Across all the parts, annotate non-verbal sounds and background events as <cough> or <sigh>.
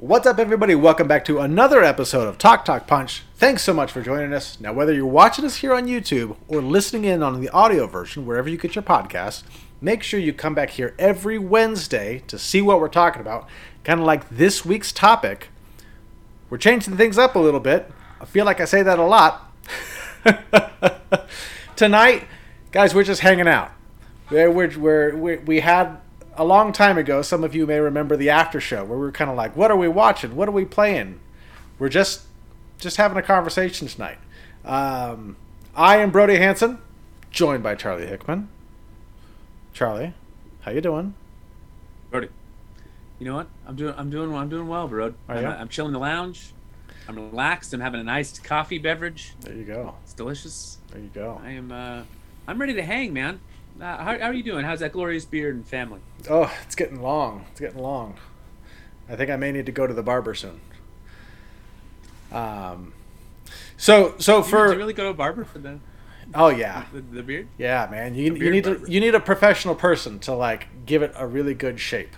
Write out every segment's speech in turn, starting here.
What's up, everybody? Welcome back to another episode of Talk Talk Punch. Thanks so much for joining us. Now, whether you're watching us here on YouTube or listening in on the audio version, wherever you get your podcasts, make sure you come back here every Wednesday to see what we're talking about. Kind of like this week's topic. We're changing things up a little bit. I feel like I say that a lot. <laughs> Tonight, guys, we're just hanging out. We're, we're, we're, we we had a long time ago, some of you may remember the after show where we were kind of like, what are we watching? What are we playing? We're just just having a conversation tonight. Um, I am Brody Hanson, joined by Charlie Hickman. Charlie, how you doing? Brody, you know what? I'm doing. I'm doing. I'm doing well, bro. I'm. I'm chilling in the lounge. I'm relaxed. I'm having a nice coffee beverage. There you go. It's delicious. There you go. I am. Uh, I'm ready to hang, man. Uh, how, how are you doing? How's that glorious beard and family? Oh, it's getting long. It's getting long. I think I may need to go to the barber soon. Um, so so Did for you really go to a barber for the oh yeah the, the beard? yeah man you, you need to you need a professional person to like give it a really good shape.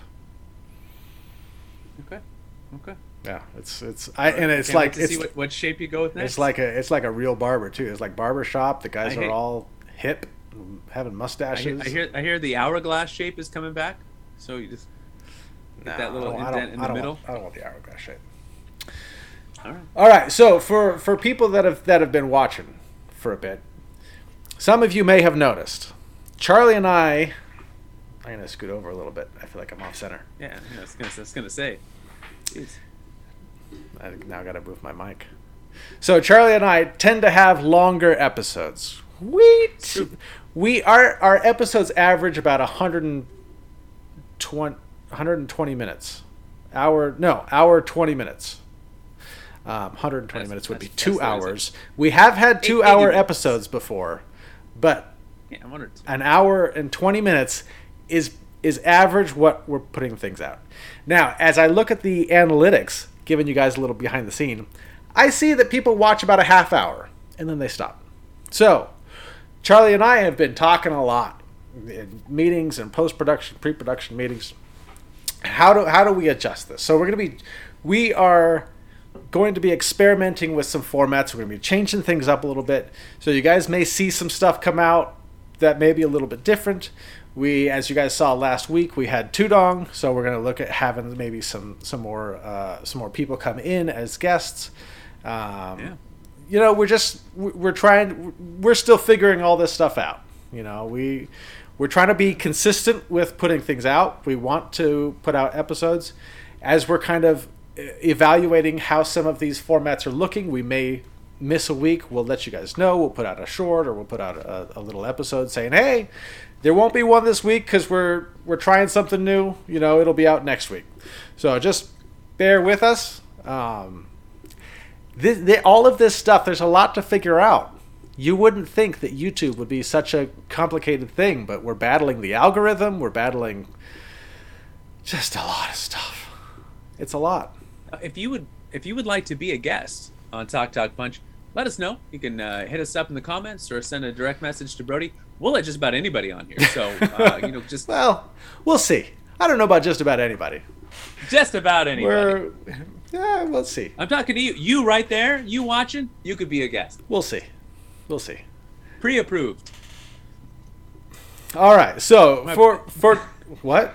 Okay. Okay. Yeah, it's it's I and it's Can't like it's see what, what shape you go with next. it's like a it's like a real barber too. It's like barber shop. The guys I are hate- all hip, having I hear, mustaches. I hear. I hear the hourglass shape is coming back. So you just Nah, that little oh, I don't- indent in the don't middle? Want, I don't want the hourglass shape. all right. All right, so for for people that have that have been watching for a bit, some of you may have noticed. Charlie and I, I'm gonna scoot over a little bit. I feel like I'm off center. Yeah. yeah I was gonna. I was gonna say. Jeez. I now got to move my mic. So Charlie and I tend to have longer episodes. We t- we our our episodes average about 120 120 minutes. Hour no, hour 20 minutes. Um, 120 That's- minutes would be 2 that's what is it? hours. We have had 2 Eight- hour episodes before, but Yeah. An hour and 20 minutes is is average what we're putting things out. Now, as I look at the analytics, giving you guys a little behind the scene, I see that people watch about a half hour and then they stop. So, Charlie and I have been talking a lot in meetings and post-production, pre-production meetings. How do how do we adjust this? So, we're to be we are going to be experimenting with some formats. We're to be changing things up a little bit. So you guys may see some stuff come out that may be a little bit different. We, as you guys saw last week, we had Tudong, so we're going to look at having maybe some some more uh, some more people come in as guests. Um, Yeah. You know, we're just we- we're trying we're still figuring all this stuff out. You know, we we're trying to be consistent with putting things out. We want to put out episodes as we're kind of evaluating how some of these formats are looking. We may miss a week. We'll let you guys know. We'll put out a short or we'll put out a, a little episode saying, "Hey, there won't be one this week because we're we're trying something new. You know, it'll be out next week." So just bear with us. Um, this, the, all of this stuff, there's a lot to figure out. You wouldn't think that YouTube would be such a complicated thing, but we're battling the algorithm. We're battling just a lot of stuff. It's a lot. Uh, If you would, if you would like to be a guest on Talk Talk Punch, let us know. You can uh, hit us up in the comments or send a direct message to Brody. We'll let just about anybody on here. So uh, <laughs> you know, just Well, we'll see. I don't know about just about anybody. just about anybody. We're yeah, we'll see. I'm talking to you. You right there. You watching? You could be a guest. We'll see. We'll see. Pre-approved. All right. So My- for for what?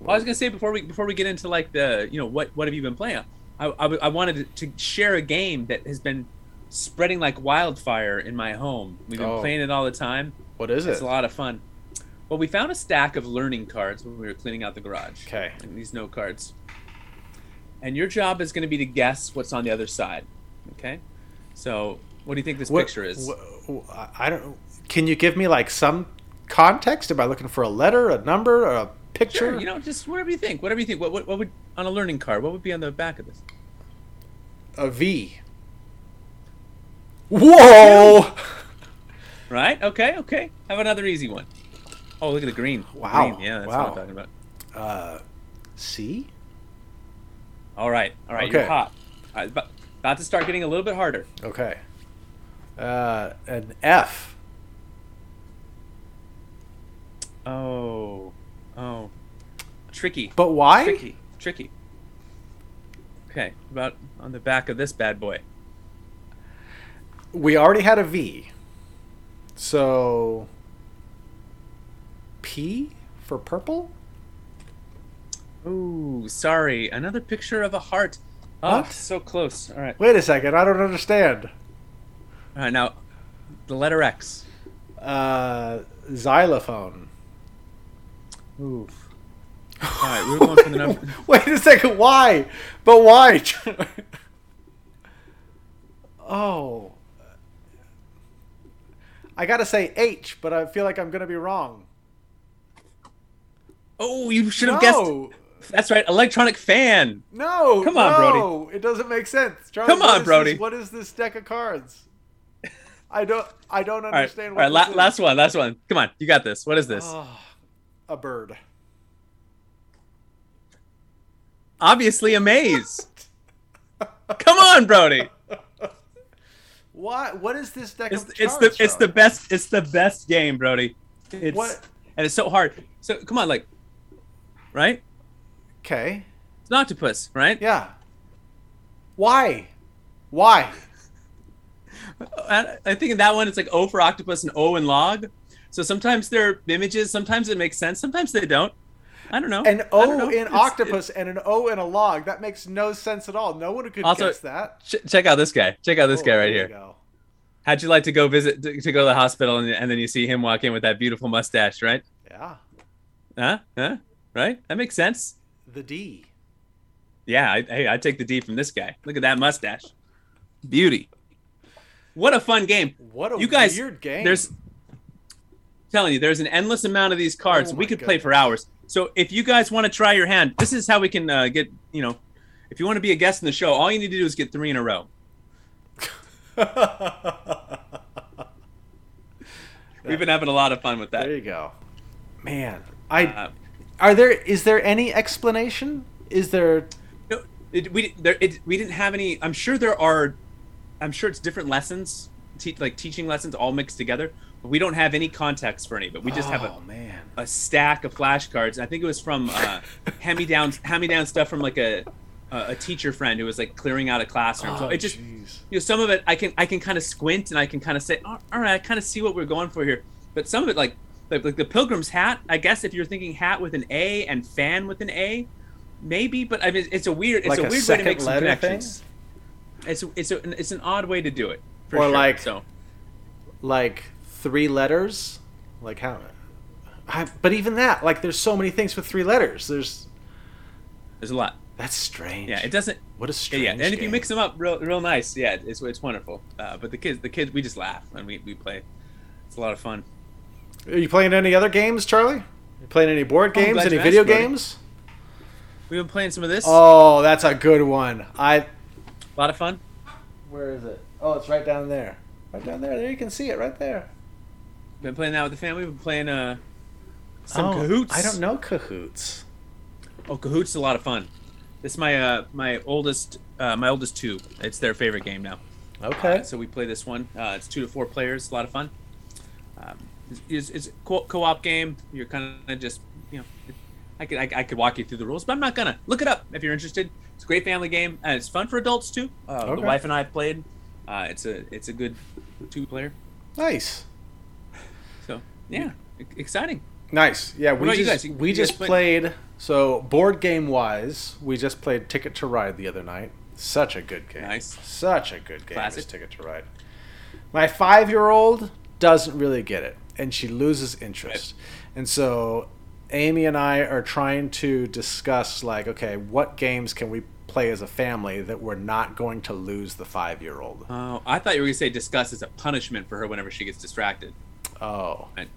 Well, I was gonna say before we before we get into like the you know what what have you been playing? I I wanted to share a game that has been spreading like wildfire in my home. We've been Oh. playing it all the time. What is It's it? It's a lot of fun. Well, we found a stack of learning cards when we were cleaning out the garage. Okay. And these note cards. And your job is going to be to guess what's on the other side. Okay. So, what do you think this What- picture is? I don't. Can you give me like some context? Am I looking for a letter, a number, or a picture? Sure. You know, just whatever you think. Whatever you think. What, what, what would on a learning card? What would be on the back of this? a V. Whoa! <laughs> Right. Okay. Okay. Have another easy one. Oh, look at the green. Wow, Green. Yeah, that's wow. what I'm talking about. Uh, C. All right. All right. Okay. You're hot. Right, about, about to start getting a little bit harder. Okay. Uh, an F. Oh. Oh. Tricky. But why? Tricky. Tricky. Okay, about on the back of this bad boy. We already had a V. So P for purple? Ooh, sorry. Another picture of a heart. Oh, What? so close. All right. Wait a second, I don't understand. All right, now the letter X. Uh xylophone. Ooh. All right, we're going for the <laughs> number. Wait a second, why? But why? <laughs> oh. I gotta say H, but I feel like I'm gonna be wrong. Oh, you should have guessed. That's right, electronic fan. no, Come on, no, It doesn't make sense. Charlie, Come on, Brody. This, what is this deck of cards? <laughs> I don't. I don't All right, all understand. right. what La- this is. last one, last one. Come on, you got this. What is this? Oh, a bird. Obviously, a maze. <laughs> Come on, Brody. Why? What is this deck It's, of it's cards? the it's the best it's the best game, Brody. It's What? and it's so hard. So come on, like, right? Okay. It's an octopus, right? Yeah. Why? Why? <laughs> I, think in that one it's like O for octopus and O in log. So sometimes they're images, sometimes it makes sense, sometimes they don't. I don't know. An O know. in It's- octopus and an O in a log. That makes no sense at all. No one could Also- guess that. Ch- check out this guy. Check out this Oh, guy right here. go. How'd you like to go visit to, to go to the hospital and, and then you see him walk in with that beautiful mustache, right? Yeah. Huh? Huh? Right? That makes sense. The D. Yeah, I, hey, I take the D from this guy. Look at that mustache. Beauty. What a fun game. What a You guys, weird game. There's telling you, there's an endless amount of these cards. Oh we my could play for hours. So if you guys want to try your hand, this is how we can uh, get, you know, if you want to be a guest in the show, all you need to do is get three in a row. <laughs> We've been having a lot of fun with that. there you go. Man, I Uh, are there is there any explanation? Is there no, it, we there, it, we didn't have any. I'm sure there are. I'm sure it's different lessons, te- like teaching lessons, all mixed together. But we don't have any context for any of it. We just have a Oh man. a stack of flashcards. I think it was from uh, <laughs> hand me down hand me down stuff from like a a a teacher friend who was like clearing out a classroom. so Oh, it just jeez. you know some of it I can I can kind of squint and I can kind of say "Oh, all right I kind of see what we're going for here. But some of it like like, like the pilgrim's hat. I guess if you're thinking hat with an A and fan with an A, maybe. But I mean it's a weird it's Like a a weird way to make some connections. It's it's a, it's an odd way to do it. For Or sure. like- so like three letters? Like how I, but even that, like there's so many things with three letters. There's there's a lot. that's strange. Yeah, it doesn't. What a strange. yeah, and if you mix them up real, real nice, yeah, it's it's wonderful. Uh, but the kids, the kids, we just laugh and we, we play. It's a lot of fun. Are you playing any other games, Charlie? You playing any board Oh, games? Any video games? We've been playing some of this. Oh, that's a good one. I a lot of fun. Where is it? Oh, it's right down there. Right down there. There you can see it right there. Been playing that with the family. We've been playing uh some oh, Cahoots. I don't know Cahoots. Oh, Cahoots is a lot of fun. This is my uh my oldest uh my oldest two. It's their favorite game now. Okay. Uh, so we play this one. Uh, it's two to four players. A lot of fun. Um, it's a co- co-op game. You're kind of just you know. I could I, I could walk you through the rules, but I'm not gonna. Look it up if you're interested. It's a great family game, and it's fun for adults too. Uh, Okay. The wife and I have played. Uh, it's a it's a good two player. Nice. So yeah, exciting. Nice. Yeah, we about you just? You- we just played- played so board game wise, we just played Ticket to Ride the other night. Such a good game. Nice. Such a good game. Classic. Ticket to Ride. My 5-year-old doesn't really get it and she loses interest. And so Amy and I are trying to discuss like okay, what games can we play as a family that we're not going to lose the 5-year-old. Oh, I thought you were gonna say discuss as a punishment for her whenever she gets distracted. Oh. Right.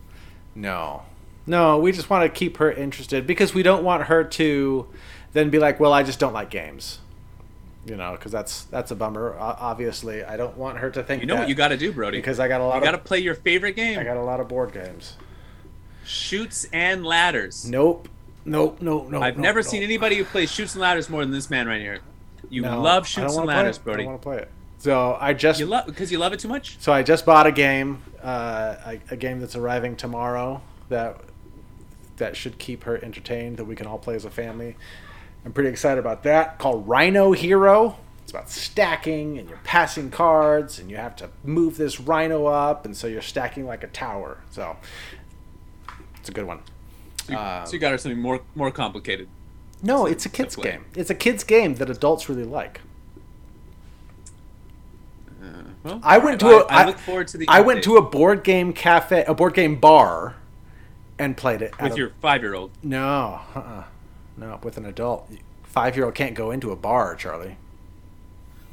No. No, we just want to keep her interested because we don't want her to then be like, "Well, I just don't like games." You know, because that's that's a bummer. Obviously, I don't want her to think You know what you got to do, Brody. because I got a lot you got to play your favorite game. I got a lot of board games. Chutes and ladders. Nope. Nope. Nope. Nope. I've nope, never nope. seen anybody who plays chutes and ladders more than this man right here. You No, love chutes and ladders. I Brody. don't want to play it. So I just You love because you love it too much. so I just bought a game, uh, a, a game that's arriving tomorrow that that should keep her entertained that we can all play as a family. I'm pretty excited about that. Called Rhino Hero. It's about stacking and you're passing cards and you have to move this rhino up and so you're stacking like a tower. So it's a good one. So you, so you got her something more more complicated. No, it's a kids game. It's a kids game that adults really like. Uh, well, I went to I, a- I I- look forward to the. I went to a board game cafe, a board game bar, and played it. with a- your five year old. no, uh-uh. No, with an adult. Five year old can't go into a bar, Charlie.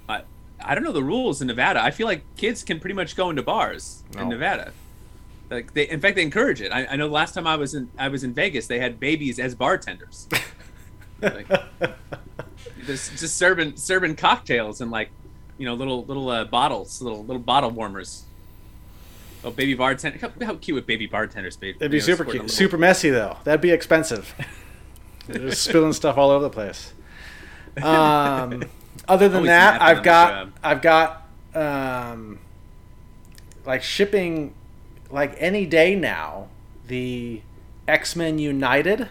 I, I don't know the rules in Nevada. I feel like kids can pretty much go into bars No. in Nevada. Like they, in fact, they encourage it. I, I know last time I was in I was in Vegas, they had babies as bartenders, Like- <laughs> just just serving serving cocktails and like, you know, little little uh, bottles, little little bottle warmers. Oh, baby bartender! How, how cute would baby bartenders be? It'd be You know, super cute. little- Super messy though. That'd be expensive. <laughs> They're just spilling stuff all over the place. Um, <laughs> other than Always that, I've got. I've got um, like shipping like any day now. The X Men United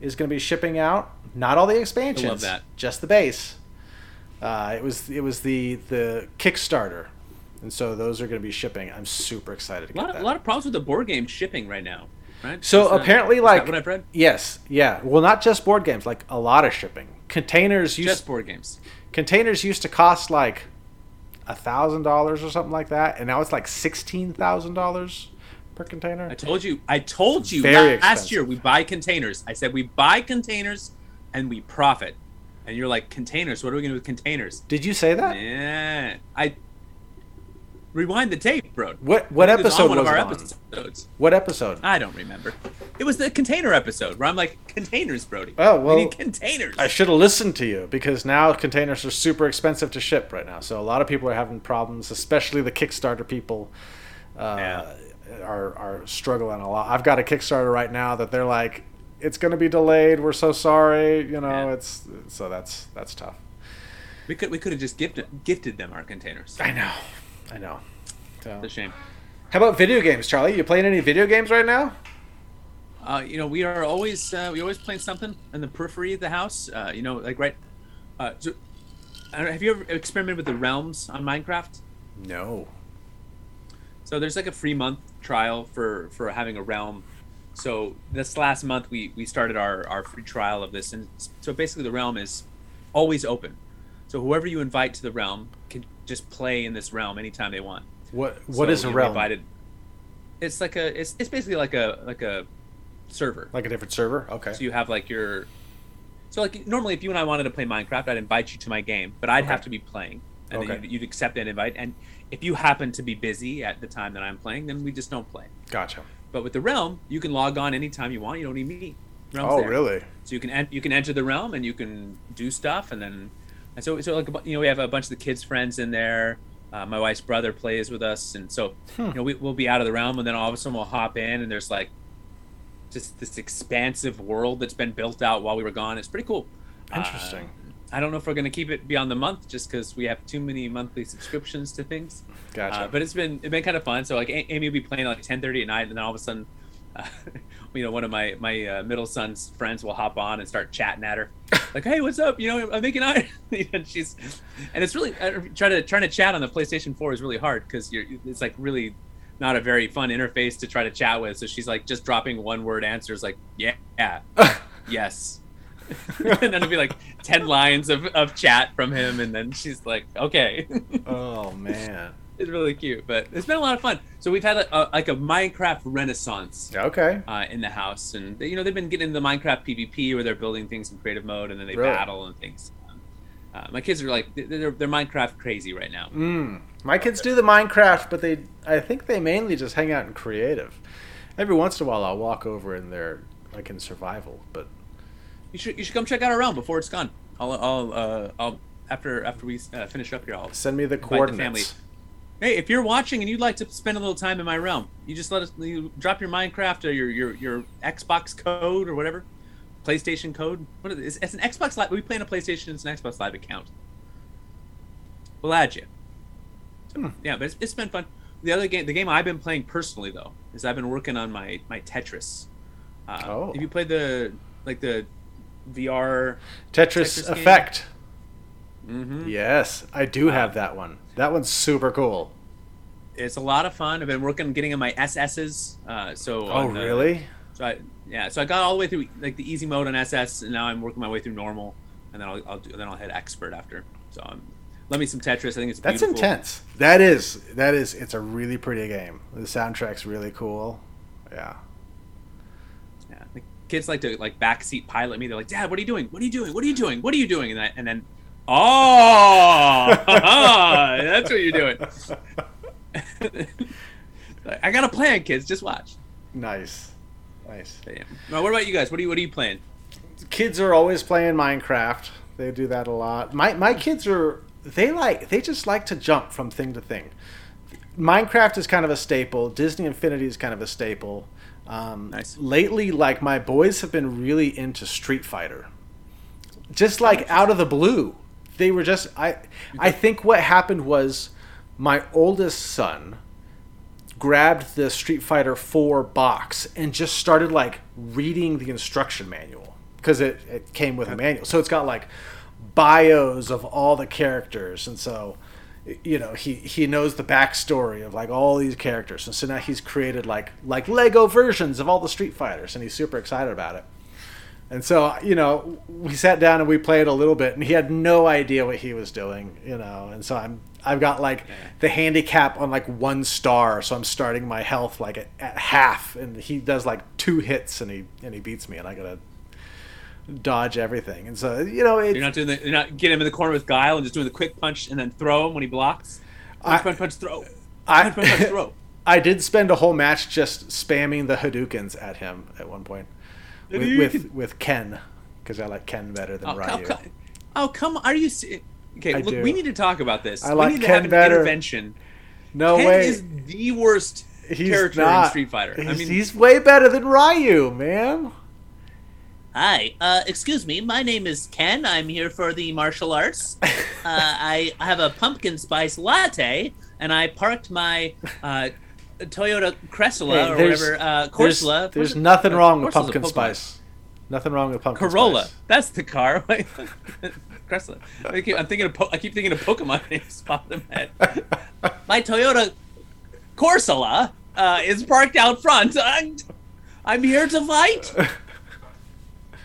is going to be shipping out. Not all the expansions. that. Just the base. Uh, it was it was the the Kickstarter, and so those are going to be shipping. I'm super excited to A get lot, of, lot of problems with the board game shipping right now, right? So Is apparently, that like what I've read, Yes, yeah. Well, not just board games, like a lot of shipping. Containers used just board games. containers used to cost like a thousand dollars or something like that, and now it's like sixteen thousand dollars per container. I told you. I told you Very last expensive. year we buy containers. I said we buy containers and we profit. And you're like containers. What are we gonna do with containers? Did you say that? Yeah. I rewind the tape, bro. What what think was episode on one was of our it on? episodes? What episode? I don't remember. It was the container episode where I'm like containers, Brody. Oh, well, we need containers. I should have listened to you because now containers are super expensive to ship right now. So a lot of people are having problems, especially the Kickstarter people. Uh, Yeah. Are are struggling a lot. I've got a Kickstarter right now that they're like, it's going to be delayed. We're so sorry. You know, Yeah. it's so that's that's tough. we could we could have just gifted gifted them our containers. I know, I know. So. It's a shame. How about video games, Charlie? You playing any video games right now? Uh, you know, we are always uh, we always playing something in the periphery of the house. Uh, you know, like right. Uh, so, I don't know, have you ever experimented with the realms on Minecraft? No. So there's like a free month trial for for having a realm. So this last month we we started our our free trial of this, and so basically the realm is always open. So whoever you invite to the realm can just play in this realm anytime they want. What What So, is a realm? Invited, it's like a it's, it's basically like a like a server. Like a different server? Okay. So you have like your so like normally if you and I wanted to play Minecraft, I'd invite you to my game, but I'd Okay. have to be playing, and then Okay. you'd, you'd accept that invite. And if you happen to be busy at the time that I'm playing, then we just don't play. Gotcha. But with the realm, you can log on anytime you want. You don't need me. Realm's Oh, there. really? So you can en- you can enter the realm and you can do stuff, and then and so so like you know we have a bunch of the kids' friends in there. Uh, my wife's brother plays with us, and so Hmm. you know we, we'll be out of the realm, and then all of a sudden we'll hop in, and there's like just this expansive world that's been built out while we were gone. It's pretty cool. Interesting. Uh, I don't know if we're gonna keep it beyond the month, just because we have too many monthly subscriptions to things. Gotcha. Uh, but it's been it's been kind of fun. So like A- Amy will be playing at like ten thirty at night, and then all of a sudden, uh, <laughs> you know, one of my my uh, middle son's friends will hop on and start chatting at her, like, "Hey, what's up? You know, I'm making iron." <laughs> and she's, and it's really uh, trying to trying to chat on the PlayStation Four is really hard because you're it's like really not a very fun interface to try to chat with. So she's like just dropping one word answers like, "Yeah, yeah, <laughs> yes." and then it'll be like 10 lines of, of chat from him and then she's like okay oh man. It's really cute, but it's been a lot of fun. So we've had a, a, like a Minecraft renaissance Okay. uh, in the house, and they, you know they've been getting into Minecraft PvP where they're building things in creative mode and then they Really? battle and things. Um, uh, my kids are like they're, they're Minecraft crazy right now. Mm. My kids do the Minecraft, but they I think they mainly just hang out in creative. Every once in a while, I'll walk over in there like in survival, but You should you should come check out our realm before it's gone. I'll I'll uh, I'll after after we uh, finish up here. I'll send me the invite the coordinates. family. Hey, if you're watching and you'd like to spend a little time in my realm, you just let us you drop your Minecraft or your your, your Xbox code or whatever, PlayStation code. What is it? It's, an Xbox Live. We play on a PlayStation. It's an Xbox Live account. We'll add you. Hmm. Yeah, but it's, it's been fun. The other game, the game I've been playing personally though, is I've been working on my my Tetris. Uh, Oh. Have you played the like the VR Tetris, Tetris game? Mm-hmm. Yes, I do have that one. That one's super cool. It's a lot of fun. I've been working on getting on my SSs. Uh, so Oh, the- really? So I, yeah, so I got all the way through like the easy mode on SS, and now I'm working my way through normal, and then I'll, I'll do, then I'll hit expert after. So um, let me some Tetris. I think it's That's beautiful. intense. That is. That is. It's a really pretty game. The soundtrack's really cool. Yeah. Yeah, the kids like to like backseat pilot me. They're like, "Dad, what are you doing? What are you doing? What are you doing? What are you doing?" And I, and then, oh, <laughs> that's what you're doing. <laughs> I got a plan, kids. Just watch. Nice. Nice. But, yeah. Now, what about you guys? What are you What are you playing? kids are always playing Minecraft. They do that a lot. My my kids are they like they just like to jump from thing to thing. Minecraft is kind of a staple. Disney Infinity is kind of a staple. Um, Nice. Lately, like my boys have been really into Street Fighter. Just like out of the blue, they were just I. I think what happened was my oldest son grabbed the Street Fighter 4 box and just started like reading the instruction manual because it, it came with a manual. So it's got like bios of all the characters. And so, you know, he, he knows the backstory of like all these characters. And so now he's created like, like Lego versions of all the Street Fighters and he's super excited about it. And so, you know, we sat down and we played a little bit, and he had no idea what he was doing, you know. And so I'm, I've got like the handicap on like one star, so I'm starting my health like at, at half, and he does like two hits, and he and he beats me, and I gotta dodge everything. And so, you know, it, You're not doing the. You're not getting him in the corner with guile and just doing the quick punch and then throw him when he blocks. Punch, I- punch, punch, throw. I- punch, punch, punch, throw. <laughs> I did spend a whole match just spamming the Hadoukens at him at one point with with, with Ken because I like Ken better than Oh, Ryu. come, come, oh, come. Are you. se- Okay, I look, do. we need to talk about this. I like we need to Ken have an better. intervention. No Ken way. is the worst He's character not. in Street Fighter. I He's, mean, he's way better than Ryu, man. Hi, uh, excuse me. My name is Ken. I'm here for the martial arts. <laughs> Uh, I have a pumpkin spice latte, and I parked my uh, Toyota Cressula Hey, or whatever uh, There's, Corsola. there's it? nothing Uh, wrong with pumpkin spice. Nothing wrong with pumpkin Corolla. spice. That's the car. <laughs> Cressler. I keep, I'm thinking of. Po- I keep thinking of Pokemon names pop in my head. <laughs> My Toyota Corsola uh, is parked out front. I'm, I'm here to fight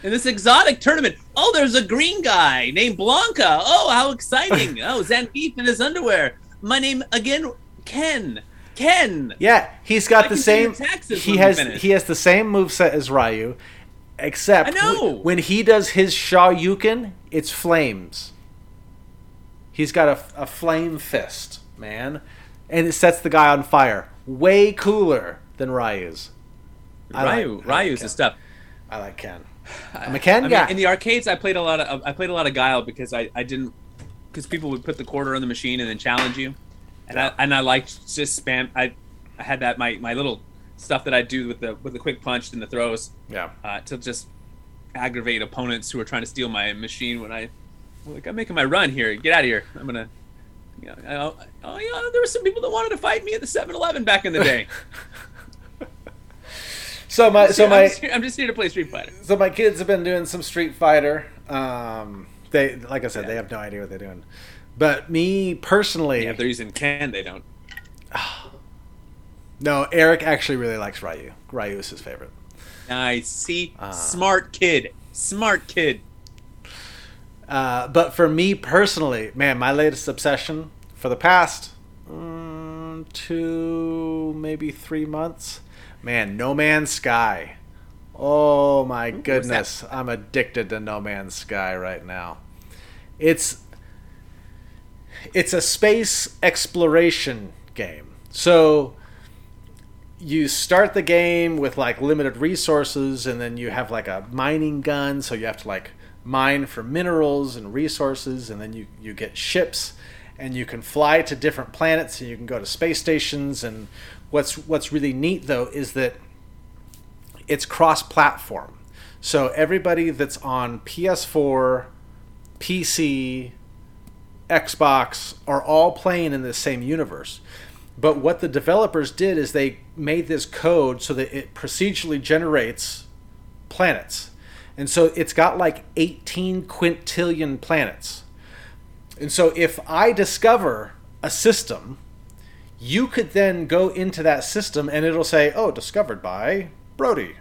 in this exotic tournament. Oh, there's a green guy named Blanka. Oh, how exciting! <laughs> Oh, Zangief in his underwear. My name again, Ken. Ken. Yeah, he's got I the same. He has he has the same moveset as Ryu, except I know. w- when he does his Shoryuken, it's flames. He's got a, a flame fist, man, and it sets the guy on fire. Way cooler than Ryu's. I like- Ryu. Like Ryu's Ken. the stuff. I like Ken. I'm a Ken I guy. mean, in the arcades, I played a lot of I played a lot of Guile because I, I didn't because people would put the quarter on the machine and then challenge you, and I and I liked just spam. I, I had that my, my little stuff that I do with the with the quick punch and the throws yeah. uh, to just aggravate opponents who are trying to steal my machine when I like I'm making my run here. Get out of here! I'm gonna. You know, I, oh, know, there were some people that wanted to fight me at the 7-Eleven back in the day. <laughs> So my so I'm my just here- I'm just here to play Street Fighter. so my kids have been doing some Street Fighter. Um, they like I said, Yeah. they have no idea what they're doing. But me personally, Yeah, if they're using Ken, they don't. <sighs> no. Eric actually really likes Ryu. Ryu is his favorite. Nice. See, Ah. smart kid, smart kid. Uh, but for me personally, man, my latest obsession for the past mm, two, maybe three months, man, No Man's Sky. Oh my what's goodness, I'm addicted to No Man's Sky right now. It's it's a space exploration game. So you start the game with like limited resources and then you have like a mining gun so you have to like mine for minerals and resources and then you, you get ships and you can fly to different planets and you can go to space stations and what's what's really neat though is that it's cross platform so everybody that's on ps4 pc xbox are all playing in the same universe but what the developers did is they made this code so that it procedurally generates planets. And so it's got like 18 quintillion planets. And so if I discover a system, you could then go into that system and it'll say, "Oh, discovered by Brody."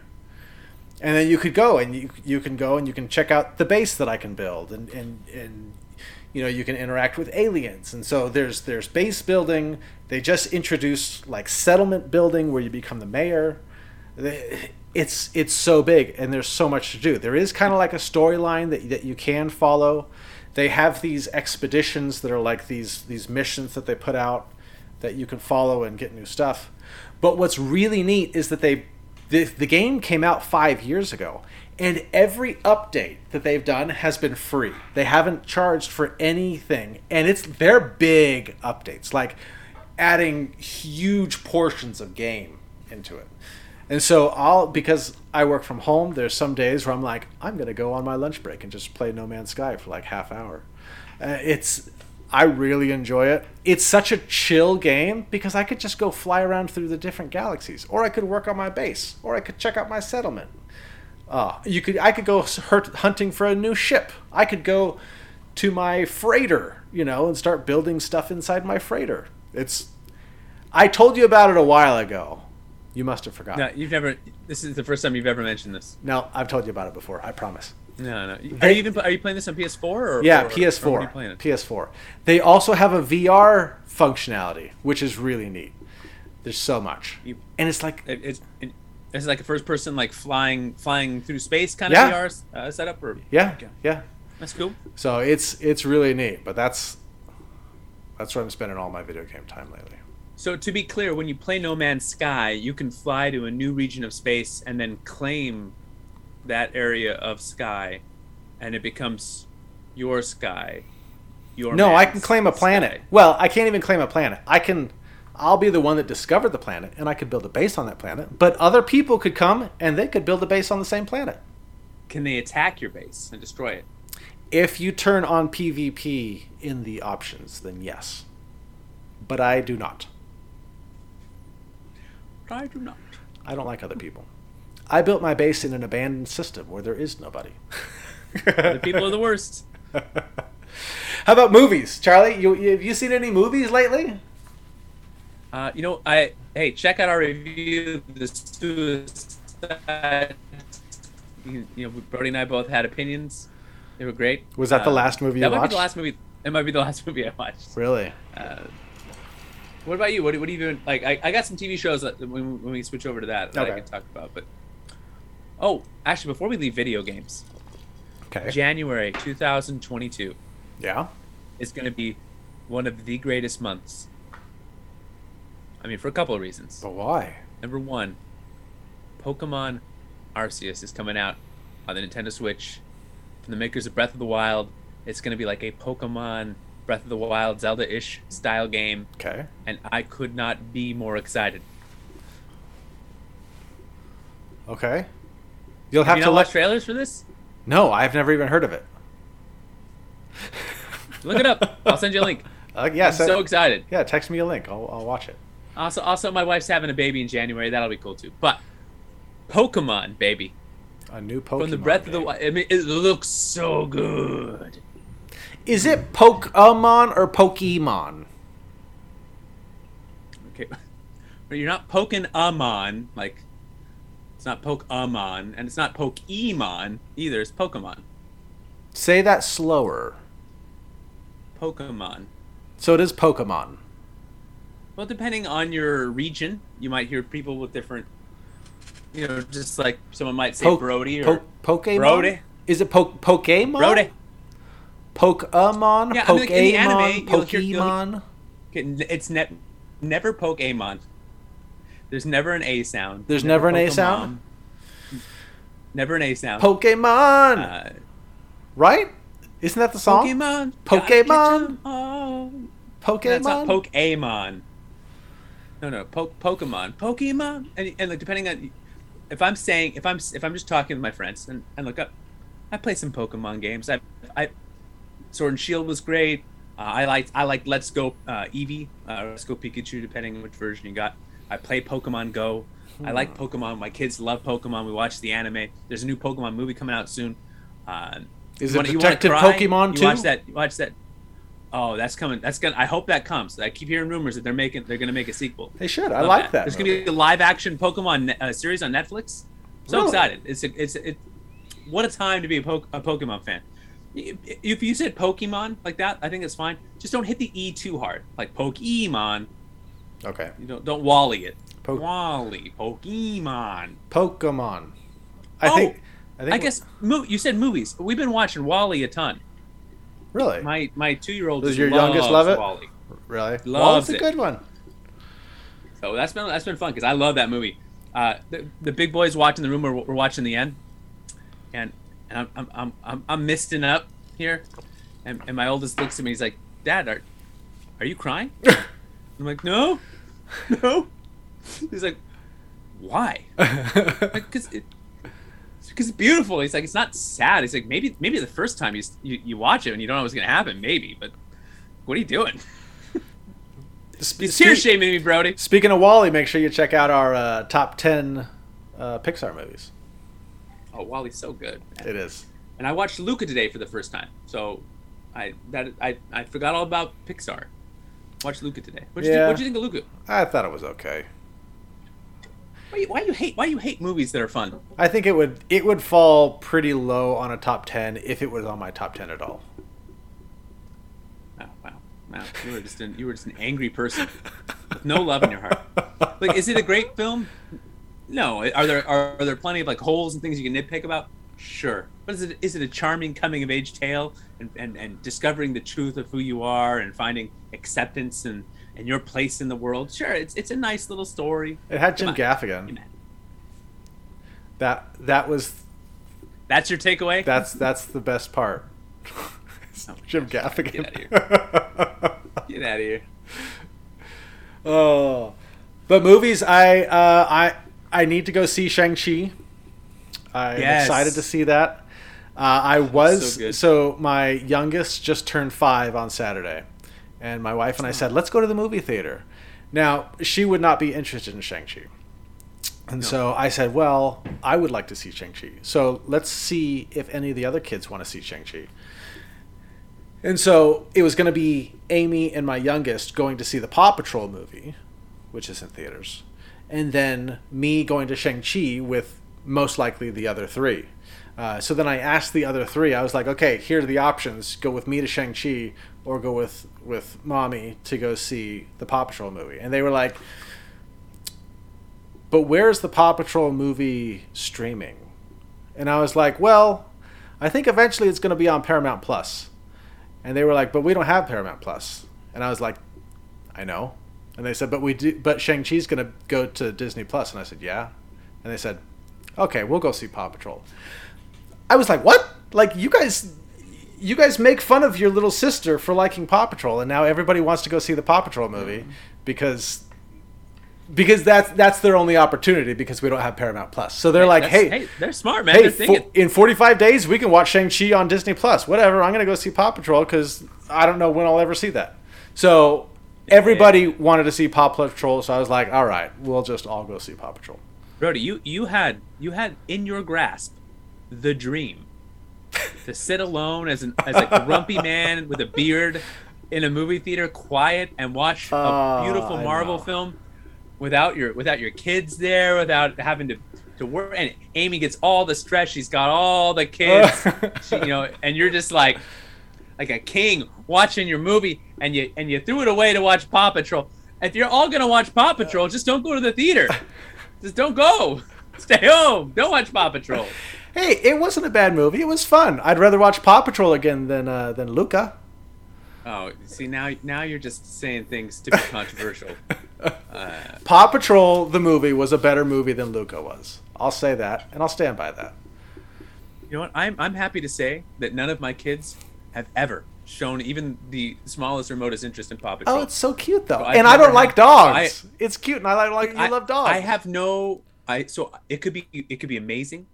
And then you could go and you you can go and you can check out the base that I can build and and and you know you can interact with aliens. And so there's there's base building. They just introduced like settlement building where you become the mayor. It's it's so big and there's so much to do. There is kind of like a storyline that, that you can follow. They have these expeditions that are like these these missions that they put out that you can follow and get new stuff. But what's really neat is that they the, the game came out five years ago and every update that they've done has been free they haven't charged for anything and it's they're big updates like adding huge portions of game into it and so I'll because I work from home. There's some days where I'm like, I'm gonna go on my lunch break and just play No Man's Sky for like half hour. Uh, it's I really enjoy it. It's such a chill game because I could just go fly around through the different galaxies, or I could work on my base, or I could check out my settlement. Uh, you could I could go hunting for a new ship. I could go to my freighter, you know, and start building stuff inside my freighter. It's I told you about it a while ago you must have forgotten. No, you've never. This is the first time you've ever mentioned this. No, I've told you about it before. I promise. No, no. Are you even are you playing this on PS4 or yeah, or, PS4. Or PS4. They also have a VR functionality, which is really neat. There's so much, you, and it's like it, it's it, it's like a first person like flying flying through space kind of yeah. VR uh, setup or yeah, okay. yeah. That's cool. So it's it's really neat, but that's that's where I'm spending all my video game time lately. So to be clear, when you play No Man's Sky, you can fly to a new region of space and then claim that area of sky, and it becomes your sky. Your no, I can claim a planet. Sky. Well, I can't even claim a planet. I can. I'll be the one that discovered the planet, and I could build a base on that planet. But other people could come and they could build a base on the same planet. Can they attack your base and destroy it? If you turn on PvP in the options, then yes. But I do not. I do not. I don't like other people. I built my base in an abandoned system where there is nobody. the people are the worst. <laughs> How about movies, Charlie? You, you, have you seen any movies lately? Uh, you know, I hey, check out our review. The Suicide. You, you know, Brody and I both had opinions. They were great. Was that uh, the last movie you that watched? That might be the last movie. It might be the <laughs> last movie I watched. Really? Uh, what about you? What, what are you doing? Like, I, I got some TV shows that when, when we switch over to that that okay. I can talk about. But oh, actually, before we leave video games, okay, January 2022, yeah, is going to be one of the greatest months. I mean, for a couple of reasons. But why? Number one, Pokemon Arceus is coming out on the Nintendo Switch from the makers of Breath of the Wild. It's going to be like a Pokemon Breath of the Wild Zelda-ish style game. Okay. And I could not be more excited. Okay. You'll have, have you to watch trailers for this. No, I've never even heard of it. Look it up. I'll send you a link. <laughs> Uh, yeah, I'm so excited. Yeah, text me a link. I'll, I'll watch it. Also, also, my wife's having a baby in January. That'll be cool too. But Pokemon, baby. A new Pokemon. From the Breath game. of the Wild. I mean, it looks so good. Is it Pokemon or Pokemon? Okay. But <laughs> you're not poking Amon, like it's not Pokemon, and it's not Pokemon either, it's Pokemon. Say that slower. Pokemon. So it is Pokemon. Well, depending on your region, you might hear people with different you know, just like someone might say po- Brody or po- Pokemon. Brody. Is it po- Pokemon? Brody. Pokemon, yeah, Pokemon, I mean, anime, Pokemon. You'll, you'll, it's ne- never Pokemon. There's never an A sound. There's never, never an Pokemon. A sound. Never an A sound. Pokemon. Uh, right? Isn't that the song? Pokemon. Pokemon. Pokemon. That's not Pokemon. No, no, po- Pokemon. Pokemon. And, and like, depending on if I'm saying if I'm if I'm just talking with my friends and, and look up, I play some Pokemon games. I I Sword and Shield was great. Uh, I liked I liked Let's Go uh, Eevee, uh, Let's Go Pikachu, depending on which version you got. I play Pokemon Go. I like Pokemon. My kids love Pokemon. We watch the anime. There's a new Pokemon movie coming out soon. Uh, Is it wanna- Detective cry? Pokemon You too? watch that. Watch that. Oh, that's coming. That's gonna. I hope that comes. I keep hearing rumors that they're making. They're gonna make a sequel. They should. I Love like that. There's gonna be a live action Pokemon uh, series on Netflix. So Really? excited! It's a, it's it. What a time to be a, po- a Pokemon fan. If you said Pokemon like that, I think it's fine. Just don't hit the E too hard, like Pokemon. okay. You don't don't Wally it. Po- Wally Pokemon. Pokemon. I Oh, think. I think. I guess mo- you said movies. We've been watching WALL-E a ton. Really. My my two year old Does your youngest love it? WALL-E. really. Loves well, it's a it. good one. So that's been that's been fun because I love that movie. Uh, the, the big boys watching the room. We're, we're watching the end, and, and I'm, I'm I'm I'm I'm misting up here, and, and my oldest looks at me. He's like, "Dad, are are you crying?" <laughs> I'm like, "No, no." He's like, "Why?" <laughs> Because it. Because it's beautiful. He's like, it's not sad. He's like, maybe, maybe the first time you, you you watch it and you don't know what's gonna happen, maybe. But what are you doing? <laughs> Spe- He's tear shaming me, Brody. Speaking of WALL-E, make sure you check out our uh, top ten uh, Pixar movies. Oh, WALL-E's so good. It is. and I watched Luca today for the first time. So, I that I, I forgot all about Pixar. Watched Luca today. What you Yeah. think, what'd you think of Luca? I thought it was okay. Why you, why you hate why you hate movies that are fun? I think it would it would fall pretty low on a top ten if it was on my top ten at all. Oh, wow, wow, you were just an you were just an angry person with no love in your heart. Like, is it a great film? No. Are there are, are there plenty of like holes and things you can nitpick about? Sure. But is it is it a charming coming of age tale and, and, and discovering the truth of who you are and finding acceptance and, and your place in the world? Sure, it's it's a nice little story. It had Jim. Gaffigan. That that was That's your takeaway? that's that's the best part. <laughs> Jim Gaffigan. <laughs> Get out of here. Get out of here. Oh, but movies. I uh, I I need to go see Shang Chi. I'm Yes. excited to see that. Uh, I was so so my youngest just turned five on Saturday, and my wife and I said, "Let's go to the movie theater." Now she would not be interested in Shang Chi, and so I said, "Well, I would like to see Shang Chi. So let's see if any of the other kids want to see Shang Chi." And so it was going to be Amy and my youngest going to see the Paw Patrol movie, which is in theaters, and then me going to Shang Chi with most likely the other three. Uh, so then I asked the other three. I was like, "Okay, here are the options: go with me to Shang Chi, or go with with mommy to go see the Paw Patrol movie." And they were like, "But where's the Paw Patrol movie streaming?" And I was like, "Well, I think eventually it's going to be on Paramount Plus." And they were like, "But we don't have Paramount Plus." And I was like, "I know." And they said, "But we do. But Shang Chi's going to go to Disney Plus." And I said, "Yeah." And they said, "Okay, we'll go see Paw Patrol." I was like, "What? Like you guys?" You guys make fun of your little sister for liking Paw Patrol, and now everybody wants to go see the Paw Patrol movie because because that's that's their only opportunity because we don't have Paramount Plus. So they're like, That's- "Hey, they're smart, man. hey, they're thinking. fo- in 45 days we can watch Shang-Chi on Disney Plus. Whatever. I'm going to go see Paw Patrol cuz I don't know when I'll ever see that. So everybody wanted to see Paw Patrol, so I was like, "All right, we'll just all go see Paw Patrol." Brody, you you had you had in your grasp the dream to sit alone as an as a grumpy man with a beard in a movie theater, quiet, and watch a Ah, beautiful Marvel film without your without your kids there, without having to to work. And Amy gets all the stress; she's got all the kids, <laughs> she, you know, and you're just like like a king watching your movie, and you and you threw it away to watch Paw Patrol. If you're all gonna watch Paw Patrol, just don't go to the theater. Just don't go. <laughs> Stay home. Don't watch Paw Patrol. Hey, it wasn't a bad movie. It was fun. I'd rather watch Paw Patrol again than uh, than Luca. Oh, see now now you're just saying things to be <laughs> controversial. Uh, Paw Patrol the movie was a better movie than Luca was. I'll say that, and I'll stand by that. you know what? I'm I'm happy to say that none of my kids have ever shown even the smallest remotest interest in Paw Patrol. Oh, it's so cute though, I've and I don't like dogs. it's cute, and I like, like you I, love dogs. I have no. I so it could be it could be amazing,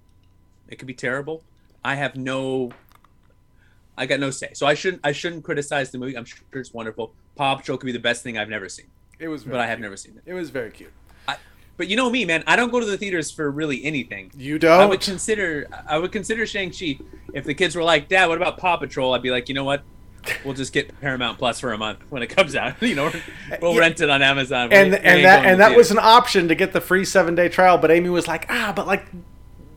it could be terrible. I have no. I got no say, so I shouldn't I shouldn't criticize the movie. I'm sure it's wonderful. Paw Patrol could be the best thing I've never seen, It was, but I have cute. never seen it. It was very cute. But you know me, man. I don't go to the theaters for really anything. You don't. I would consider I would consider Shang Chi if the kids were like, Dad, what about Paw Patrol? I'd be like, you know what? We'll just get Paramount Plus for a month when it comes out. <laughs> You know, we'll Yeah. rent it on Amazon. And we and that and that was an option to get the free seven day trial. But Amy was like, ah, but like,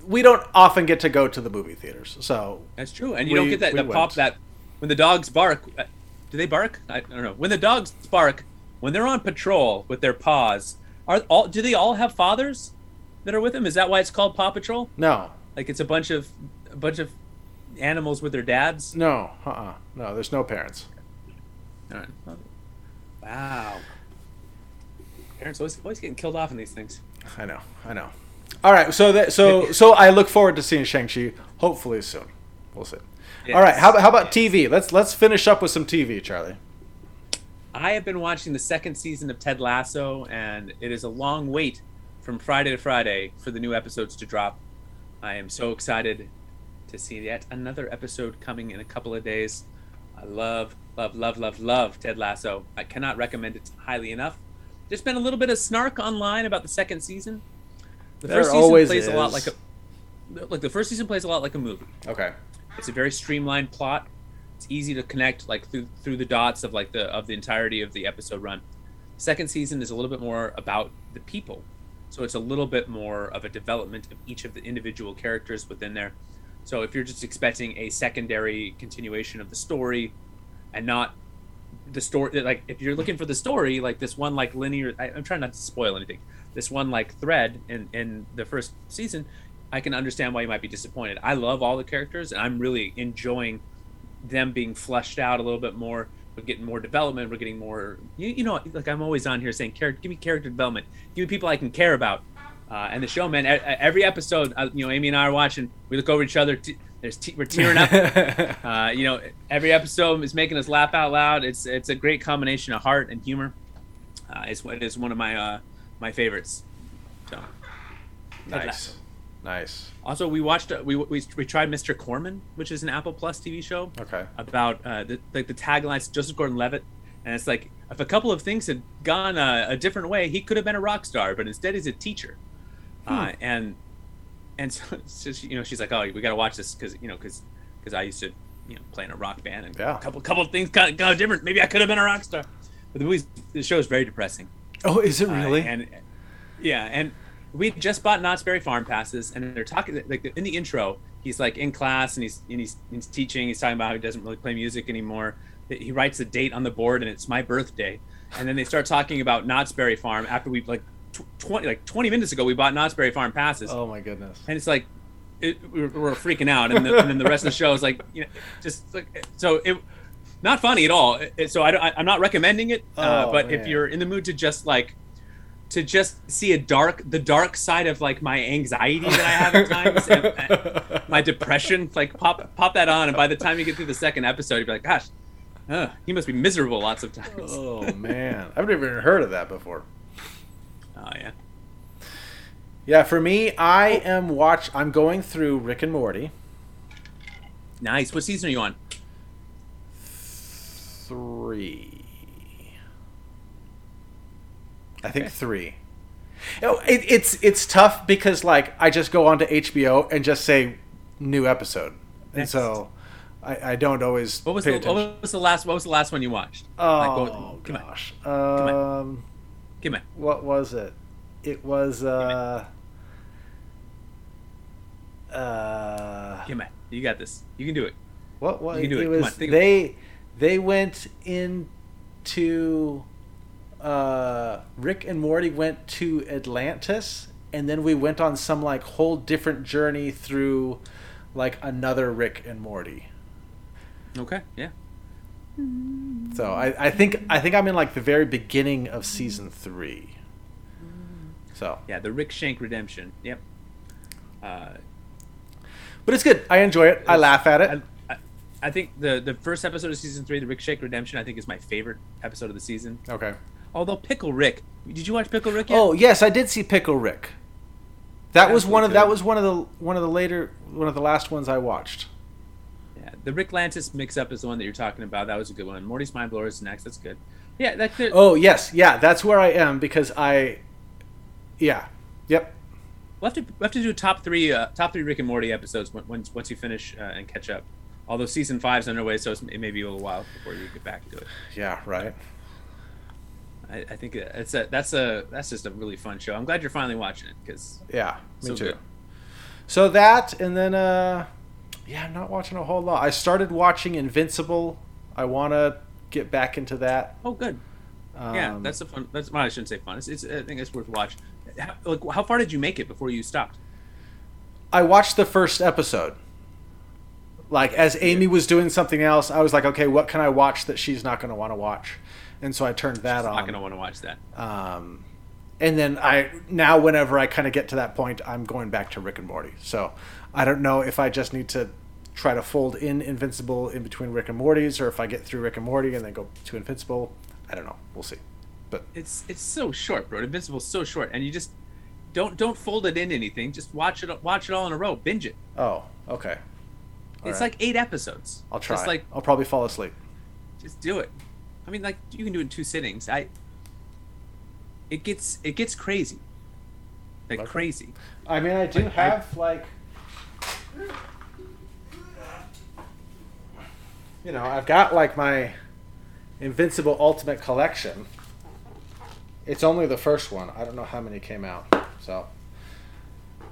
we don't often get to go to the movie theaters, so That's true, and you We- don't get that the pop that when the dogs bark. uh, Do they bark? I, I don't know. When the dogs bark, when they're on patrol with their paws, are all do they all have fathers that are with them? Is that why it's called Paw Patrol? no, Like it's a bunch of a bunch of animals with their dads. no, uh, uh no. There's no parents. All right. Wow. Parents always always getting killed off in these things. I know, I know. All right, so that so <laughs> so I look forward to seeing Shang Chi. Hopefully soon. We'll see. All right, how, about- how about TV? Let's let's finish up with some TV, Charlie. I have been watching the second season of Ted Lasso, and it is a long wait from Friday to Friday for the new episodes to drop. I am so excited to see yet another episode coming in a couple of days. I love, love, love, love, love Ted Lasso. I cannot recommend it highly enough. There's been a little bit of snark online about the second season. The There first season always plays a lot like a like the first season plays a lot like a movie. Okay. It's a very streamlined plot. It's easy to connect like through through the dots of like the of the entirety of the episode run. Second season is a little bit more about the people. So it's a little bit more of a development of each of the individual characters within there. So if you're just expecting a secondary continuation of the story and not the story like if you're looking for the story like this one like linear I, i'm trying not to spoil anything. This one like thread in in the first season i can understand why you might be disappointed. I love all the characters and i'm really enjoying them being fleshed out a little bit more. We're getting more development we're getting more you, you know like i'm always on here saying character give me character development. Give me people i can care about uh, and the show man every episode uh, you know amy and i are watching we look over each other t- there's t- we're tearing up <laughs> uh, you know, every episode is making us laugh out loud. It's it's a great combination of heart and humor. Uh, it's it is one of my uh, my favorites. So nice. Nice. also we watched uh, we, we we tried Mr. Corman, which is an Apple Plus TV show Okay. about uh, the, like the taglines Joseph Gordon-Levitt, and it's like if a couple of things had gone uh, a different way, he could have been a rock star, but instead he's a teacher. Uh, and and so, <laughs> so she, you know she's like, oh, we got to watch this because you know because because I used to you know play in a rock band and Yeah. a couple couple of things got, got different. Maybe I could have been a rock star. But the movie, the show is very depressing. Oh, is it Uh, really? and yeah, and we just bought Knott's Berry Farm passes, and they're talking like in the intro. He's like in class and he's and he's, he's teaching. He's talking about how he doesn't really play music anymore. He writes a date on the board, and it's my birthday. And then they start talking about Knott's Berry Farm after we've like tw- twenty like twenty minutes ago we bought Knott's Berry Farm passes, oh my goodness. and it's like it, we're, we're freaking out, and, the, and then the rest of the show is like you know just like so it. Not funny at all. It- so I, I'm not recommending it. uh, Oh, but if you're in the mood to just like to just see a dark the dark side of like my anxiety that I have at times and, and my depression like pop pop that on and by the time you get through the second episode you'll be like gosh uh, he must be miserable lots of times oh, oh man, I've never even heard of that before. Yeah Yeah, for me, I am watch. I'm going through Rick and Morty nice what season are you on three. I think Okay. three. No, it, it's it's tough because like I just go onto HBO and just say new episode, and so I, I don't always what was the what was the last what was the last one you watched oh Like, what- come on gosh, on. um, give me what was it? It was uh, uh, give me you got this. You can do it. What what You can do it. it was on, they they went into uh Rick and Morty went to Atlantis and then we went on some like whole different journey through like another Rick and Morty. okay yeah So I, I think I think I'm in like the very beginning of season three. So yeah the Rickshank redemption yep uh, but it's good. I enjoy it. I laugh at it. I, I, I think the the first episode of season three, the Rickshank Redemption, I think is my favorite episode of the season. Okay. Although Pickle Rick, did you watch Pickle Rick yet? Oh yes, I did see Pickle Rick. That was one of good. that was one of the one of the later one of the last ones I watched. The Ricklantis mix up is the one that you're talking about. That was a good one. Morty's Mind Blower is next. That's good. Yeah, that, that, Oh yes, yeah, that's where I am because I Yeah. Yep. We'll have to we'll have to do top three uh, top three Rick and Morty episodes once once you finish uh, and catch up. Although season five's underway, so it's, it may be a little while before you get back to it. Yeah. Right. I, I think it's a that's a that's just a really fun show. I'm glad you're finally watching it because Yeah. Me So too. good. So that and then uh, yeah, I'm not watching a whole lot. I started watching Invincible. I want to get back into that. oh good Um, yeah that's a fun that's well, I shouldn't say fun it's, it's I think it's worth watch. How, like how far did you make it before you stopped? I watched the first episode. Like as Amy was doing something else, I was like, okay, what can I watch that she's not going to want to watch? And so I turned that I'm on. not gonna want to watch that. Um, and then I now whenever I kind of get to that point, I'm going back to Rick and Morty. So I don't know if I just need to try to fold in Invincible in between Rick and Morty's, or if I get through Rick and Morty and then go to Invincible. I don't know. We'll see. But It's it's so short, bro. Invincible's so short, and you just don't don't fold it in anything. Just watch it watch it all in a row. Binge it. oh, okay. All it's right. like eight episodes. I'll try. Just like I'll probably fall asleep. just do it. I mean, like you can do it in two sittings. I. It gets it gets crazy. Like Okay. crazy. I mean, I do Like, I- have like, you know, I've got like my Invincible Ultimate Collection. It's only the first one. I don't know how many came out. So,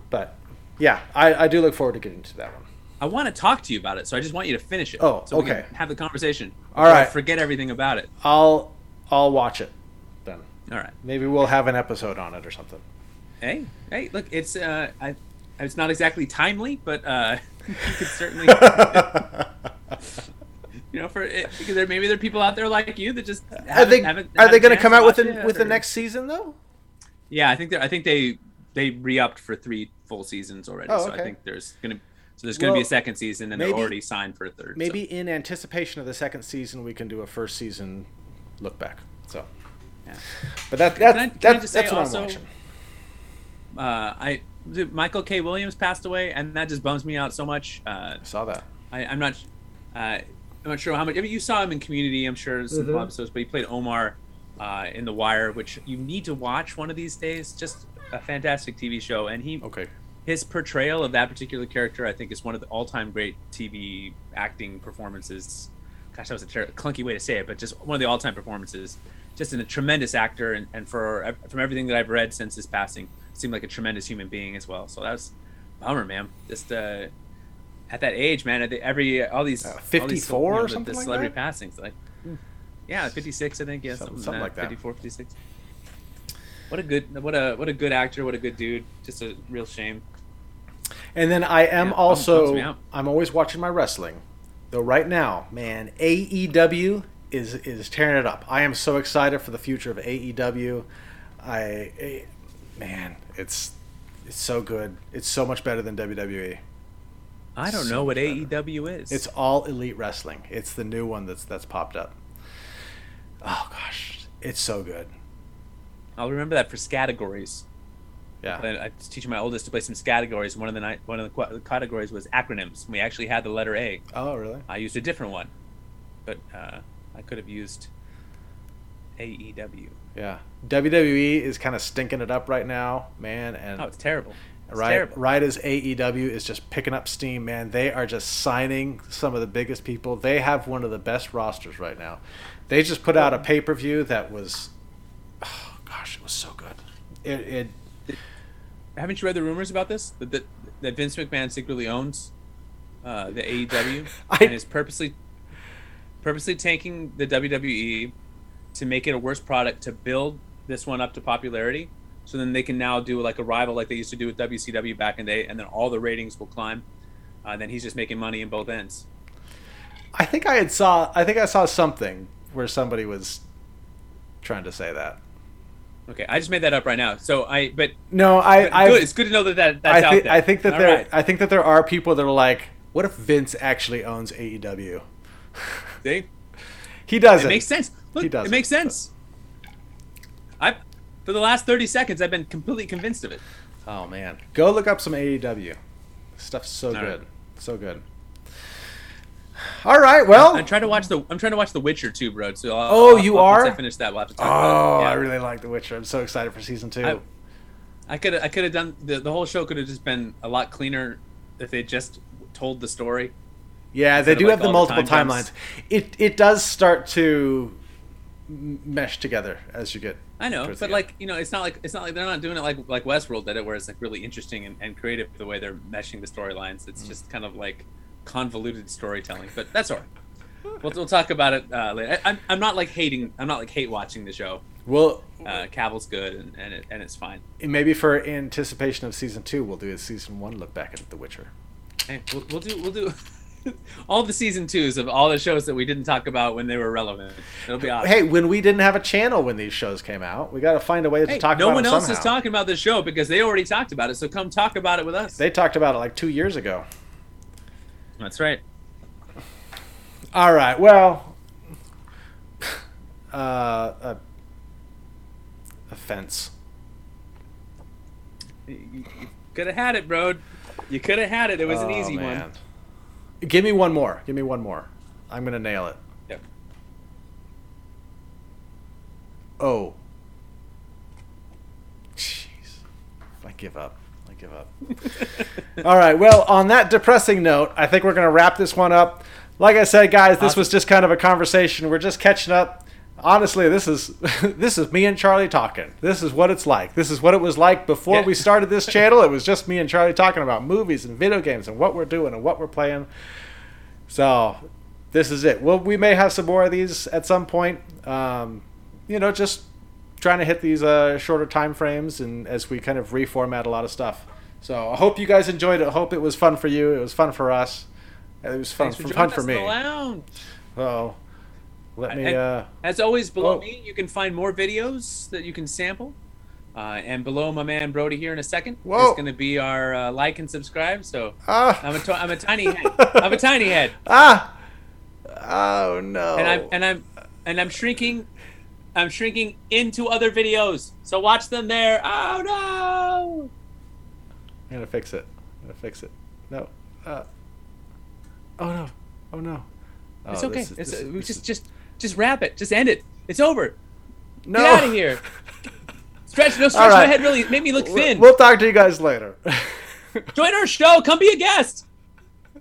but yeah, I, I do look forward to getting to that one. I want to talk to you about it, so I just want you to finish it. Oh, so we okay. can have the conversation. All right. forget everything about it. I'll I'll watch it then. All right. Maybe we'll have an episode on it or something. Hey, hey, look, it's uh, I, it's not exactly timely, but uh, <laughs> you could certainly, <laughs> you know, for it, because there maybe there are people out there like you that just Are they haven't are they going to come out with an, it with the next season though? Yeah, I think they I think they they re-upped for three full seasons already. Oh, So. I think there's gonna so there's gonna be a second season, and maybe- they're already signed for a third. so- Maybe in anticipation of the second season, we can do a first season look back. So, Yeah. but that, Can that, I- can I that just that's what I'm watching. Uh, I Michael K. Williams passed away, and that just bums me out so much. Uh, I saw that. I, I'm not. Uh, I'm not sure how much. I mean, you saw him in Community. I'm sure some Mhm. episodes, but he played Omar uh, in The Wire, which you need to watch one of these days. Just a fantastic TV show, and he Okay. his portrayal of that particular character, I think, is one of the all-time great TV acting performances. Gosh, that was a ter- clunky way to say it, but just one of the all-time performances. Just a tremendous actor, and, and for from everything that I've read since his passing, seemed like a tremendous human being as well. So that was bummer, man. Just uh, at that age, man, every all these Uh, all 54 you know, or the- something the like celebrity that? passings, like yeah, 56, I think, yeah, something, something like that. 54, 56. What a good, what a what a good actor, what a good dude. Just a real shame. And then I am Yeah, also bums me out. I'm always watching my wrestling. Though right now, man, AEW is is tearing it up. I am so excited for the future of AEW. I man, it's it's so good. It's so much better than WWE. I don't So know what better. AEW is. It's all elite wrestling. It's the new one that's that's popped up. Oh gosh, it's so good. I'll remember that for categories. Yeah. I was teaching my oldest to play some categories. One of the night, one of the qu- categories was acronyms. We actually had the letter A. Oh really? I used a different one, but uh, I could have used AEW. Yeah. WWE is kind of stinking it up right now, man, and Oh, it's terrible. It's right terrible. right as AEW is just picking up steam, man. They are just signing some of the biggest people. They have one of the best rosters right now. They just put out a pay per view that was, oh <sighs> gosh, it was so good. It, it Haven't you read the rumors about this? That that, that Vince McMahon secretly owns uh, the AEW <laughs> I- and is purposely purposely tanking the WWE to make it a worse product to build this one up to popularity. So then they can now do like a rival like they used to do with WCW back in the day, and then all the ratings will climb. Uh, and then he's just making money in both ends. I think I had saw I think I saw something where somebody was trying to say that. Okay, I just made that up right now. So I, but, No, I but I good. It's good to know that, that that's I out think there. I think that All there right. I think that there are people that are like, what if Vince actually owns AEW? <laughs> See? he doesn't. It makes sense. Look, He it doesn't, makes sense. I, for the last thirty seconds, I've been completely convinced of it. Oh man, go look up some AEW. Stuff's so All good, right. so good. All right, well. I'm trying to watch the. I'm trying to watch The Witcher too, bro. So I'll, Oh, I'll- you I'll- are? Once I finish that, we'll have to talk oh, about it. Oh, yeah. I really like The Witcher. I'm so excited for season two. I- I could I could have done the the whole show could have just been a lot cleaner if they just told the story. Yeah, they do like, have the all the multiple time timelines. jumps. It it does start to m- mesh together as you get. I know, but like end. you know, it's not like it's not like they're not doing it like like Westworld did it, where it's like really interesting and, and creative the way they're meshing the storylines. Mm. It's just kind of like convoluted storytelling, but that's all right. We'll, we'll talk about it uh, later. I, I'm, I'm not like hating. I'm not like hate watching the show. Well, Uh, Cavill's good and and, it, and it's fine. And maybe for anticipation of season two, we'll do a season one look back at The Witcher. Hey, we'll, we'll do we'll do <laughs> <laughs> all the season twos of all the shows that we didn't talk about when they were relevant. It'll be awesome. Hey, when we didn't have a channel when these shows came out, we got to find a way to talk no about one else somehow. is talking about this show because they already talked about it. So come talk about it with us. They talked about it like two years ago. That's right. All right. Well, <laughs> uh, a, a fence. You, could have had it, bro. You could have had it. It was an Oh, easy one. Give me one more. Give me one more. I'm gonna nail it. Yep. Oh. Jeez. I give up. I give up. <laughs> All right. Well, on that depressing note, I think we're going to wrap this one up. Like I said, guys, this was just kind of a conversation. We're just catching up. Honestly, this is <laughs> this is me and Charlie talking. This is what it's like. This is what it was like before Yeah. we started this <laughs> channel. It was just me and Charlie talking about movies and video games and what we're doing and what we're playing. So, this is it. Well, we may have some more of these at some point. Um, you know, just trying to hit these uh, shorter time frames and as we kind of reformat a lot of stuff. So I hope you guys enjoyed it. I hope it was fun for you. It was fun for us. It was fun, Thanks for fun, for me. So let me. And- Uh, As always, below Oh. me, you can find more videos that you can sample. Uh, and below my man Brody here in a second Whoa. is going to be our uh, like and subscribe. So ah, I'm a, to- I'm a tiny head. <laughs> I'm a tiny head, ah. Oh no. and I'm and I'm and I'm shrinking. I'm shrinking into other videos. So watch them there. Oh no! I'm gonna fix it. I'm gonna fix it. No. Uh, oh no. Oh no. Oh, It's okay. is- it's, this this just is- just just wrap it. Just end it. It's over. no. Get out of here. <laughs> Stretch. No, stretch All my head really. Make me look We'll- thin. We'll talk to you guys later. <laughs> Join our show. Come be a guest.